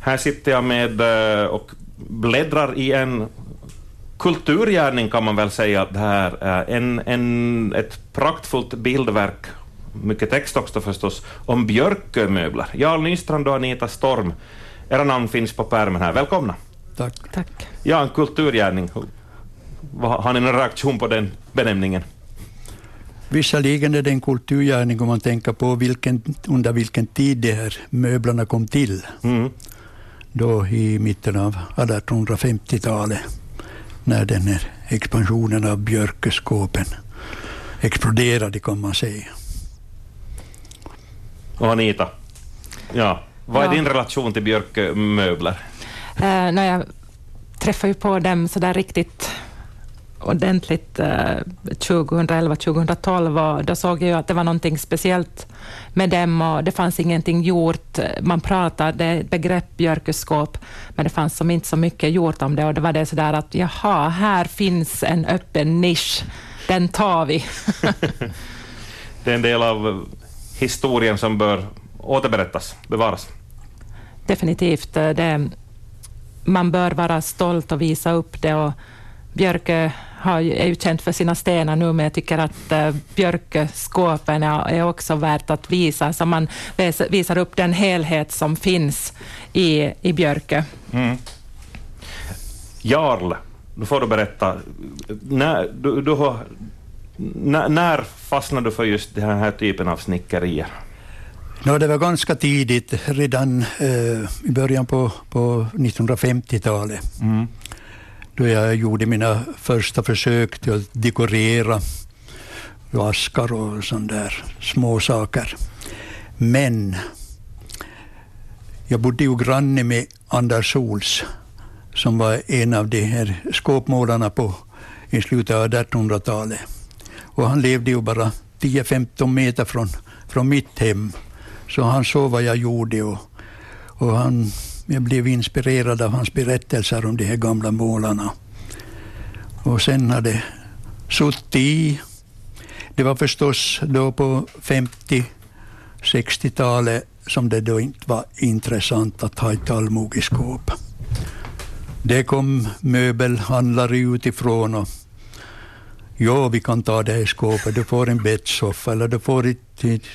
Här sitter jag med eh, och bläddrar i en kulturgärning kan man väl säga att det här är. En, en, ett praktfullt bildverk, mycket text också förstås, om Björkömöbler. Jarl Nystrand och Anita Storm. Era namn finns på pärmen här. Välkomna. Tack. Tack. Ja, en kulturgärning. Har ni någon reaktion på den benämningen? Visserligen är det en kulturgärning om man tänker på vilken, under vilken tid de här möblerna kom till. Mm. Då i mitten av 1850-talet när den här expansionen av björkeskåpen exploderade kan man säga. Och Anita, ja. vad är Ja. din relation till Björkömöbler? Eh, när jag träffade ju på dem så där riktigt ordentligt eh, 2011-2012 och då såg jag ju att det var någonting speciellt med dem och det fanns ingenting gjort. Man pratade begrepp björkeskåp, men det fanns som inte så mycket gjort om det och det var det så där att jaha, här finns en öppen nisch, den tar vi. Det är en del av historien som bör återberättas, bevaras. Definitivt. eh, Det, man bör vara stolt och visa upp det. Och Björkö har, är ju känt för sina stenar nu, men jag tycker att uh, Björköskåpen är, är också värt att visa, så man vis, visar upp den helhet som finns i, i Björkö. Mm. Jarl, nu får du berätta. När, du, du har, när, när fastnade du för just den här typen av snickerier? No, det var ganska tidigt, redan eh, i början på, på 1950-talet, Mm då jag gjorde mina första försök till att dekorera askar och sådana där små saker. Men jag bodde ju granne med Anders Sols som var en av de här skåpmålarna på, i slutet av 1800-talet. Och han levde ju bara 10-15 meter från, från mitt hem. Så han såg vad jag gjorde och, och han, jag blev inspirerad av hans berättelser om de här gamla målarna. Och sen har det suttit i. Det var förstås då på 50-60-talet som det då inte var intressant att ha ett allmogeskåp. Det kom möbelhandlare utifrån och ja, vi kan ta det här skåpet. Du får en bettsoffa eller du får ett, ett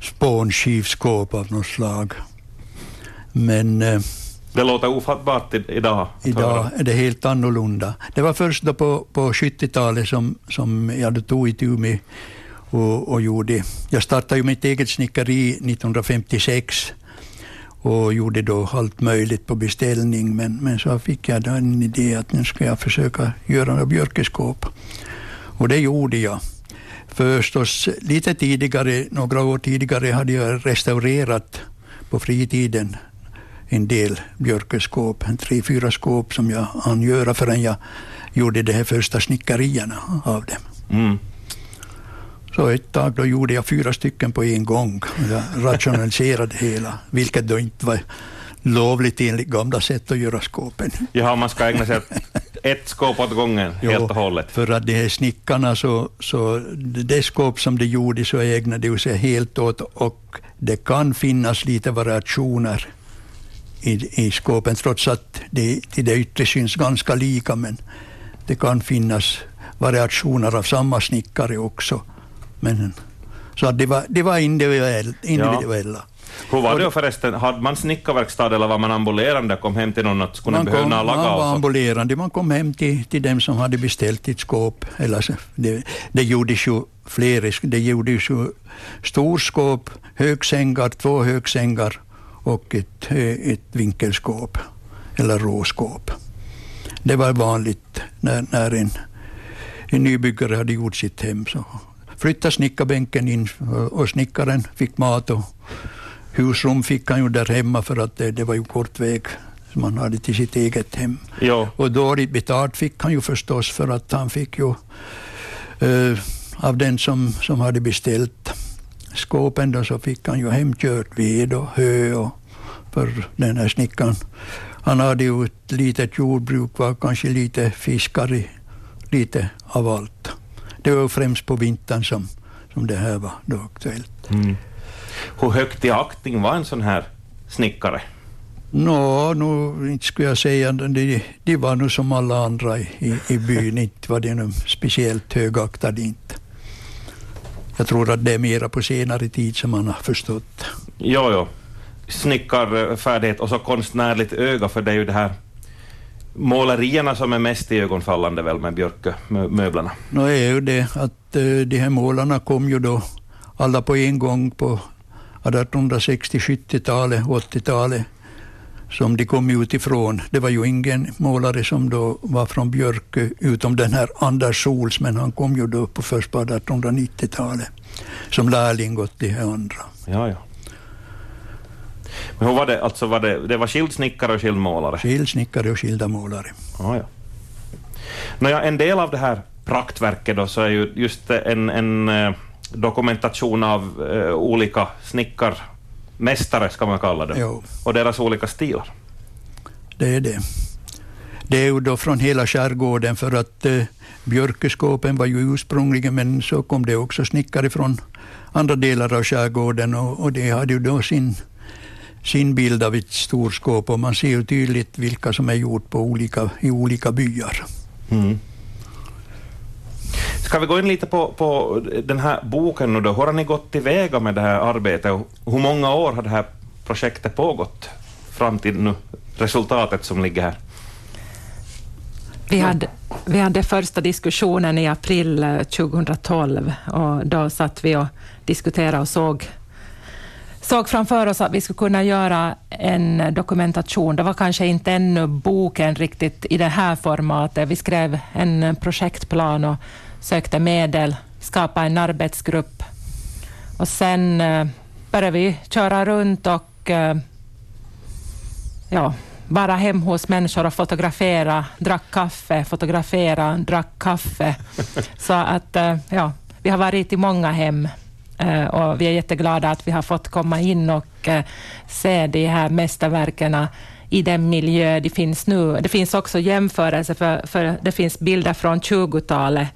spånskivskåp av något slag. Men eh, Det låter ofattbart idag. idag är det helt annorlunda. Det var först då på, på 70-talet som, som jag tog itu med och, och gjorde. Jag startade ju mitt eget snickeri 1956 och gjorde då allt möjligt på beställning. Men, men så fick jag då en idé att nu ska jag försöka göra några björkeskåp. Och det gjorde jag. Förstås lite tidigare, några år tidigare, hade jag restaurerat på fritiden en del björkeskåp, en tre, fyra skåp som jag hann göra förrän jag gjorde de här första snickerierna av dem. Mm. Så ett tag då gjorde jag fyra stycken på en gång. Jag rationaliserade hela, vilket då inte var lovligt enligt gamla sätt att göra skåpen. Jaha, man ska ägna sig åt ett skåp åt gången Jo, helt och hållet. För att de här snickarna, så, så det skåp som de gjorde så ägnade de sig helt åt och det kan finnas lite variationer i, i skåpen trots att det till det yttre syns ganska lika men det kan finnas variationer av samma snickare också. Men, så att det var, det var individuell, individuella. Hur var det förresten? Hade man snickarverkstad eller var man ambulerande kom hem till någon att skulle Man, behöva laga man var ambulerande. Man kom hem till, till dem som hade beställt ett skåp. Eller så, det, det gjordes ju flera. Det gjordes ju storskåp, högsängar, två högsängar och ett, eh, ett vinkelskåp eller råskåp. Det var vanligt när, när en, en nybyggare hade gjort sitt hem. Så flyttade snickarbänken in och- och snickaren fick mat och husrum fick han ju där hemma för att det, det var ju kort väg som man hade till sitt eget hem. Jo, Och dåligt betalt fick han ju förstås för att han fick ju eh, av den som, som hade beställt skåpen då så fick han ju hemkört ved och hö och för den här snickaren. Han hade ju ett litet jordbruk, var kanske lite fiskare, lite av allt. Det var främst på vintern som, som det här var då aktuellt. Mm. Hur högt i aktning var en sån här snickare? Nå, no, inte skulle jag säga. De, de var nog som alla andra i, i byn. Inte var de speciellt högaktade. Inte. Jag tror att det är mera på senare tid som man har förstått. Jo, jo. Snickarfärdighet och så konstnärligt öga, för det är ju det här målerierna som är mest ögonfallande väl med björkmöblerna? Nå är ju det att uh, de här målarna kom ju då alla på en gång på 1860, 70-talet, 80-talet som de kom utifrån. Det var ju ingen målare som då var från Björkö, utom den här Anders Sols, men han kom ju då på först på 1890-talet som lärling åt de här andra. Ja, ja. Men hur var det, alltså var det, det var skild snickare och skild målare? Skild snickare och skilda målare. Ja, ja. Nåja, en del av det här praktverket då, så är ju just en, en eh, dokumentation av uh, olika snickarmästare, ska man kalla det, jo. och deras olika stilar. Det är det. Det är ju då från hela skärgården, för att uh, björkeskåpen var ju ursprungligen, men så kom det också snickare från andra delar av skärgården och, och det hade ju då sin sin bild av ett storskåp och man ser ju tydligt vilka som är gjort på olika, i olika byar. Mm. Ska vi gå in lite på, på den här boken nu då? Hur har ni gått tillväga med det här arbetet och hur många år har det här projektet pågått fram till nu, resultatet som ligger här? Vi hade, vi hade första diskussionen i april eh, 2012 och då satt vi och diskuterade och såg såg framför oss att vi skulle kunna göra en dokumentation. Det var kanske inte ännu boken riktigt i det här formatet. Vi skrev en projektplan och sökte medel, skapade en arbetsgrupp. Och sen eh, började vi köra runt och eh, ja, vara hem hos människor och fotografera, drack kaffe, fotografera, drack kaffe. Så att eh, ja, vi har varit i många hem. Och vi är jätteglada att vi har fått komma in och se de här mästerverken i den miljö de finns nu. Det finns också jämförelser, för, för det finns bilder från 20-talet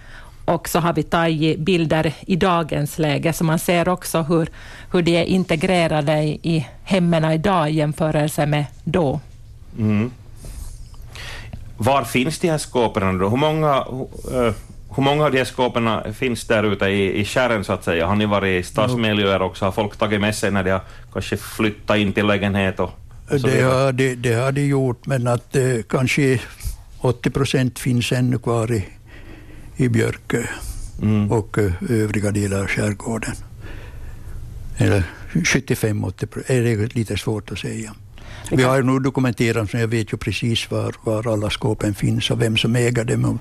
och så har vi tagit bilder i dagens läge, så man ser också hur, hur de är integrerade i, i hemmen idag i jämförelse med då. Mm. Var finns de här skåpen då? Hur många, uh, hur många av de här skåpen finns där ute i, i kärren så att säga? Har ni varit i stadsmiljöer också? Har folk tagit med sig när de har kanske flyttat in till lägenhet? Och, och det, har de, det har de gjort, men att eh, kanske 80 procent finns ännu kvar i, i Björkö mm. och eh, övriga delar av skärgården. Eller 75-80 procent, är det lite svårt att säga. Vi har nog dokumenterat, så jag vet ju precis var, var alla skåpen finns och vem som äger dem och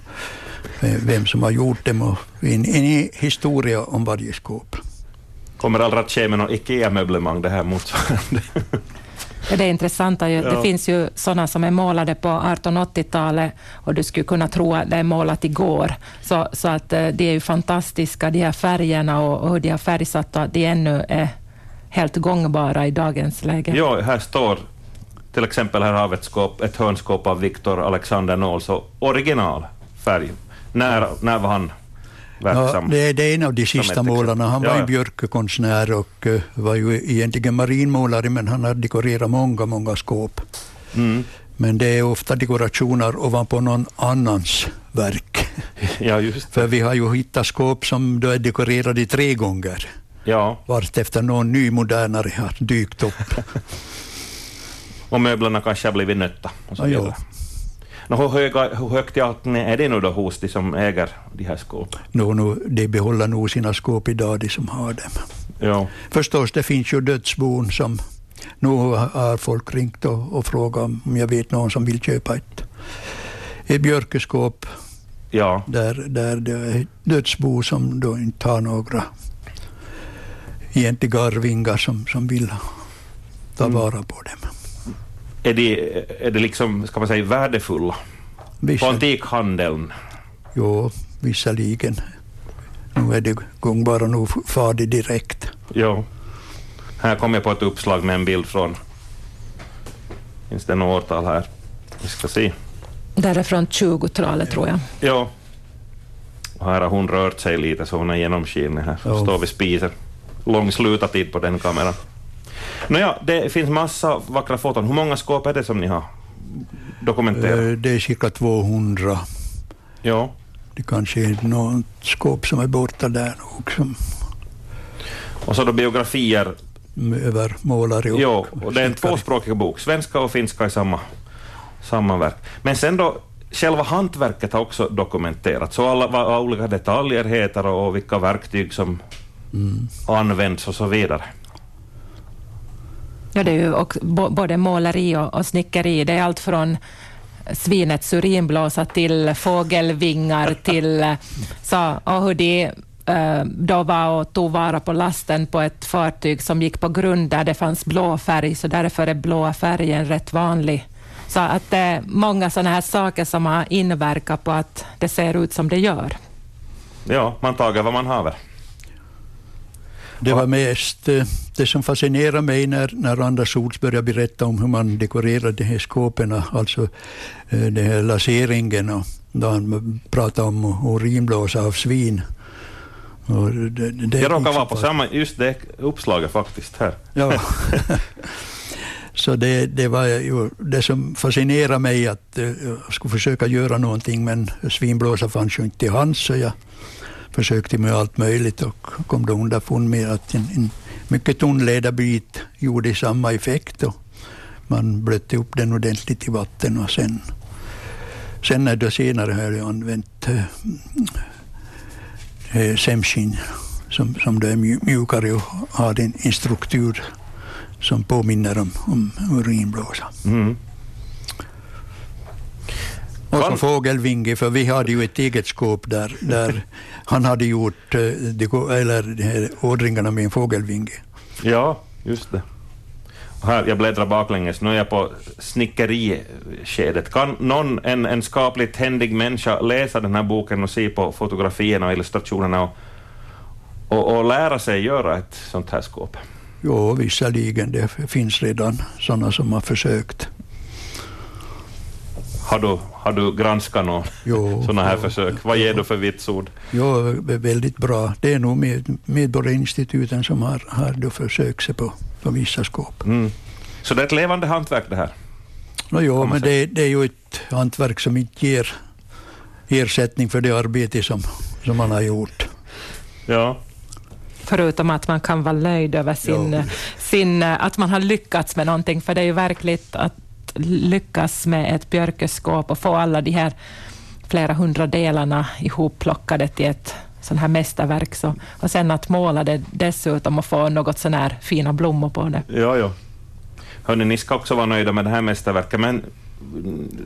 vem som har gjort dem och en, en historia om varje skåp. Kommer aldrig att ske med någon IKEA-möblemang det här motsvarande? Det är intressant. Ja. Det finns ju sådana som är målade på 1880-talet och du skulle kunna tro att det är målat igår. Så, så att eh, de är ju fantastiska, de här färgerna och, och hur de har färgsatt och de ännu är helt gångbara i dagens läge. Ja, här står till exempel här har vi ett, skåp, ett hörnskåp av Viktor Alexander Nåls original färg. När, när var han verksam? Ja, det, är, det en av de sista målarna. Han var ja, en björkkonstnär och uh, var ju egentligen marinmålare, men han har dekorerat många, många skåp. Mm. Men det är ofta dekorationer ovanpå någon annans verk. Ja, just För vi har ju hittat skåp som då är dekorerade tre gånger. Ja. Vart efter någon ny modernare har dykt upp. och möblerna kanske har blivit nötta. Och så ja, No, hur, höga, hur högt i är det nu då hos de som äger de här skåpen? No, no, de behåller nog sina skåp idag, de som har dem. Ja. Förstås, det finns ju dödsbon som nu har folk ringt och, och frågat om jag vet någon som vill köpa ett, ett björkeskåp. Ja. Där, där det är dödsbo som då inte har några egentliga arvingar som, som vill ta mm. vara på dem är de, är de liksom, ska man säga, värdefulla? Vissa, på antikhandeln? Jo, visserligen. Nu är det gångbara nog far det direkt. Jo. Här kom jag på ett uppslag med en bild från... Finns det något årtal här? Vi ska se. Där är från 20-talet tror jag. Ja. Och här har hon rört sig lite så hon är genomskinlig här. Så står vid spisen. Lång slutartid på den kameran. Nåja, det finns massa vackra foton. Hur många skåp är det som ni har dokumenterat? Eh, Det är cirka 200. Ja. Det kanske är något skåp som är borta där också, Och så då biografier. över målare och Jo, och det är en tvåspråkig bok. Svenska och finska i samma, samma verk. Men sen då, själva hantverket har också dokumenterats. Så alla, vad olika detaljer heter och vilka verktyg som Mm. används och så vidare. Ja, det är ju också både måleri och, och snickeri. Det är allt från svinets urinblåsa till fågelvingar till eh, så, och hur de eh, då var och tog vara på lasten på ett fartyg som gick på grund där det fanns blå färg, så därför är blåa färgen rätt vanlig. Så att det är många sådana här saker som har inverkat på att det ser ut som det gör. Ja, man tager vad man haver. Det var mest eh, det som fascinerade mig när, när Anders Sols började berätta om hur man dekorerade de här skåpen, alltså eh, den här laseringen och då han pratade om urinblåsa av svin. Och det, det Jag råkar vara på samma, just det uppslaget faktiskt här. Ja. Så det, det var ju det som fascinerade mig att eh, jag skulle försöka göra någonting men svinblåsa fanns ju inte till hands så jag försökte med allt möjligt och kom då underfund med att en, en mycket tunn läderbit gjorde samma effekt och man blötte upp den ordentligt i vatten och sen, sen när då senare har jag använt eh, eh sämskinn som, som då är mjukare och har en, en struktur som påminner om, om urinblåsa. Mm. Och så fågelvinge, för vi hade ju ett eget skåp där, där han hade gjort eh, eller ådringarna med en fågelvinge. Ja, just det. Här, jag bläddrar baklänges, nu är jag på snickeriskedet. Kan någon, en, en skapligt händig människa, läsa den här boken och se på fotografierna och illustrationerna och, och, och lära sig göra ett sånt här skåp? Jo, visserligen, det finns redan sådana som har försökt. Har du, har du granskat några Jo, sådana här jo, försök? Vad ger du för vitsord? Jo, väldigt bra. Det är nog med, Medborgarinstituten som har, har då försökt sig på, på vissa skåp. Mm. Så det är ett levande hantverk det här? No, jo, men det, det är ju ett hantverk som inte ger ersättning för det arbete som, som man har gjort. Ja. Förutom att man kan vara nöjd över sin, Ja. sin, att man har lyckats med någonting, för det är ju verkligt att lyckas med ett björkeskåp och få alla de här flera hundra delarna ihopplockade till ett sånt här mästerverk. Så, och sen att måla det dessutom och få något sån här fina blommor på det. Ja, ja. Hörni, ni ska också vara nöjda med det här mästerverket, men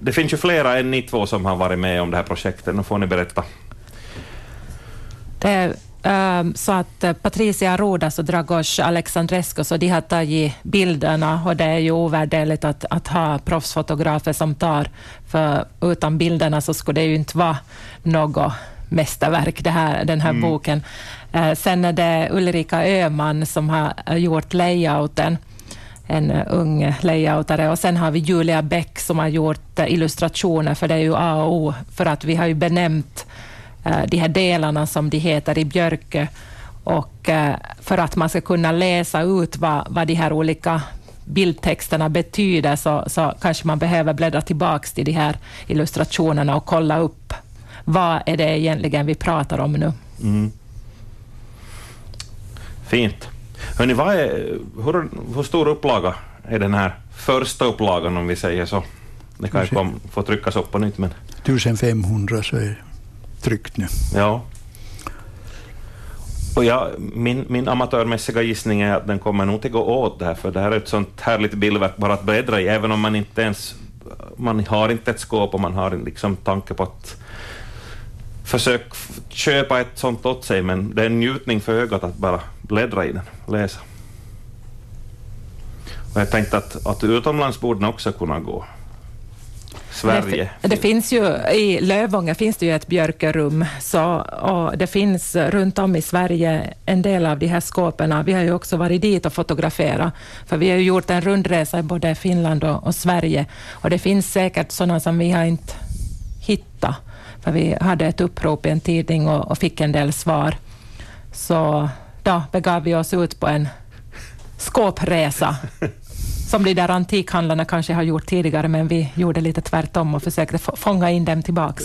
det finns ju flera än ni två som har varit med om det här projektet. Nu får ni berätta. Det ehm, så att eh, Patricia Rodas och Dragos Alexandrescu, så de har tagit bilderna och det är ju ovärderligt att, att ha proffsfotografer som tar, för utan bilderna så skulle det ju inte vara något mästerverk, det här, den här boken. Eh, Sen är det Ulrika Öhman som har eh, gjort layouten, en eh, ung layoutare. Och sen har vi Julia Bäck som har gjort illustrationer, för det är ju A och O, för att vi har ju benämnt de här delarna som de heter i Björkö. Och eh, för att man ska kunna läsa ut vad, vad de här olika bildtexterna betyder så, så kanske man behöver bläddra tillbaka till de här illustrationerna och kolla upp vad är det egentligen vi pratar om nu. Mm. Fint. Hörni, vad är, hur, hur stor upplaga är den här första upplagan, om vi säger så? Det kan ju Kanske. kom, få tryckas upp på nytt, men 1500 så är det Tryggt nu. ja. Och ja, min, min amatörmässiga gissning är att den kommer nog att gå åt det här, för det här är ett sånt härligt bildverk bara att bläddra i, även om man inte ens man har inte ett skåp och man har en liksom tanke på att försöka köpa ett sånt åt sig, men det är en njutning för ögat att bara bläddra i den, och läsa. Och jag tänkte att, att utomlands borde den också kunna gå. Sverige. Det, det finns ju, I Lövånger finns det ju ett björkerum, så, och det finns runt om i Sverige en del av de här skåpen. Vi har ju också varit dit och fotograferat, för vi har ju gjort en rundresa i både Finland och, och Sverige. Och det finns säkert sådana som vi har inte hittat, för vi hade ett upprop i en tidning och, och fick en del svar. Så då begav vi oss ut på en skåpresa som de där antikhandlarna kanske har gjort tidigare, men vi gjorde lite tvärtom och försökte fånga in dem tillbaks.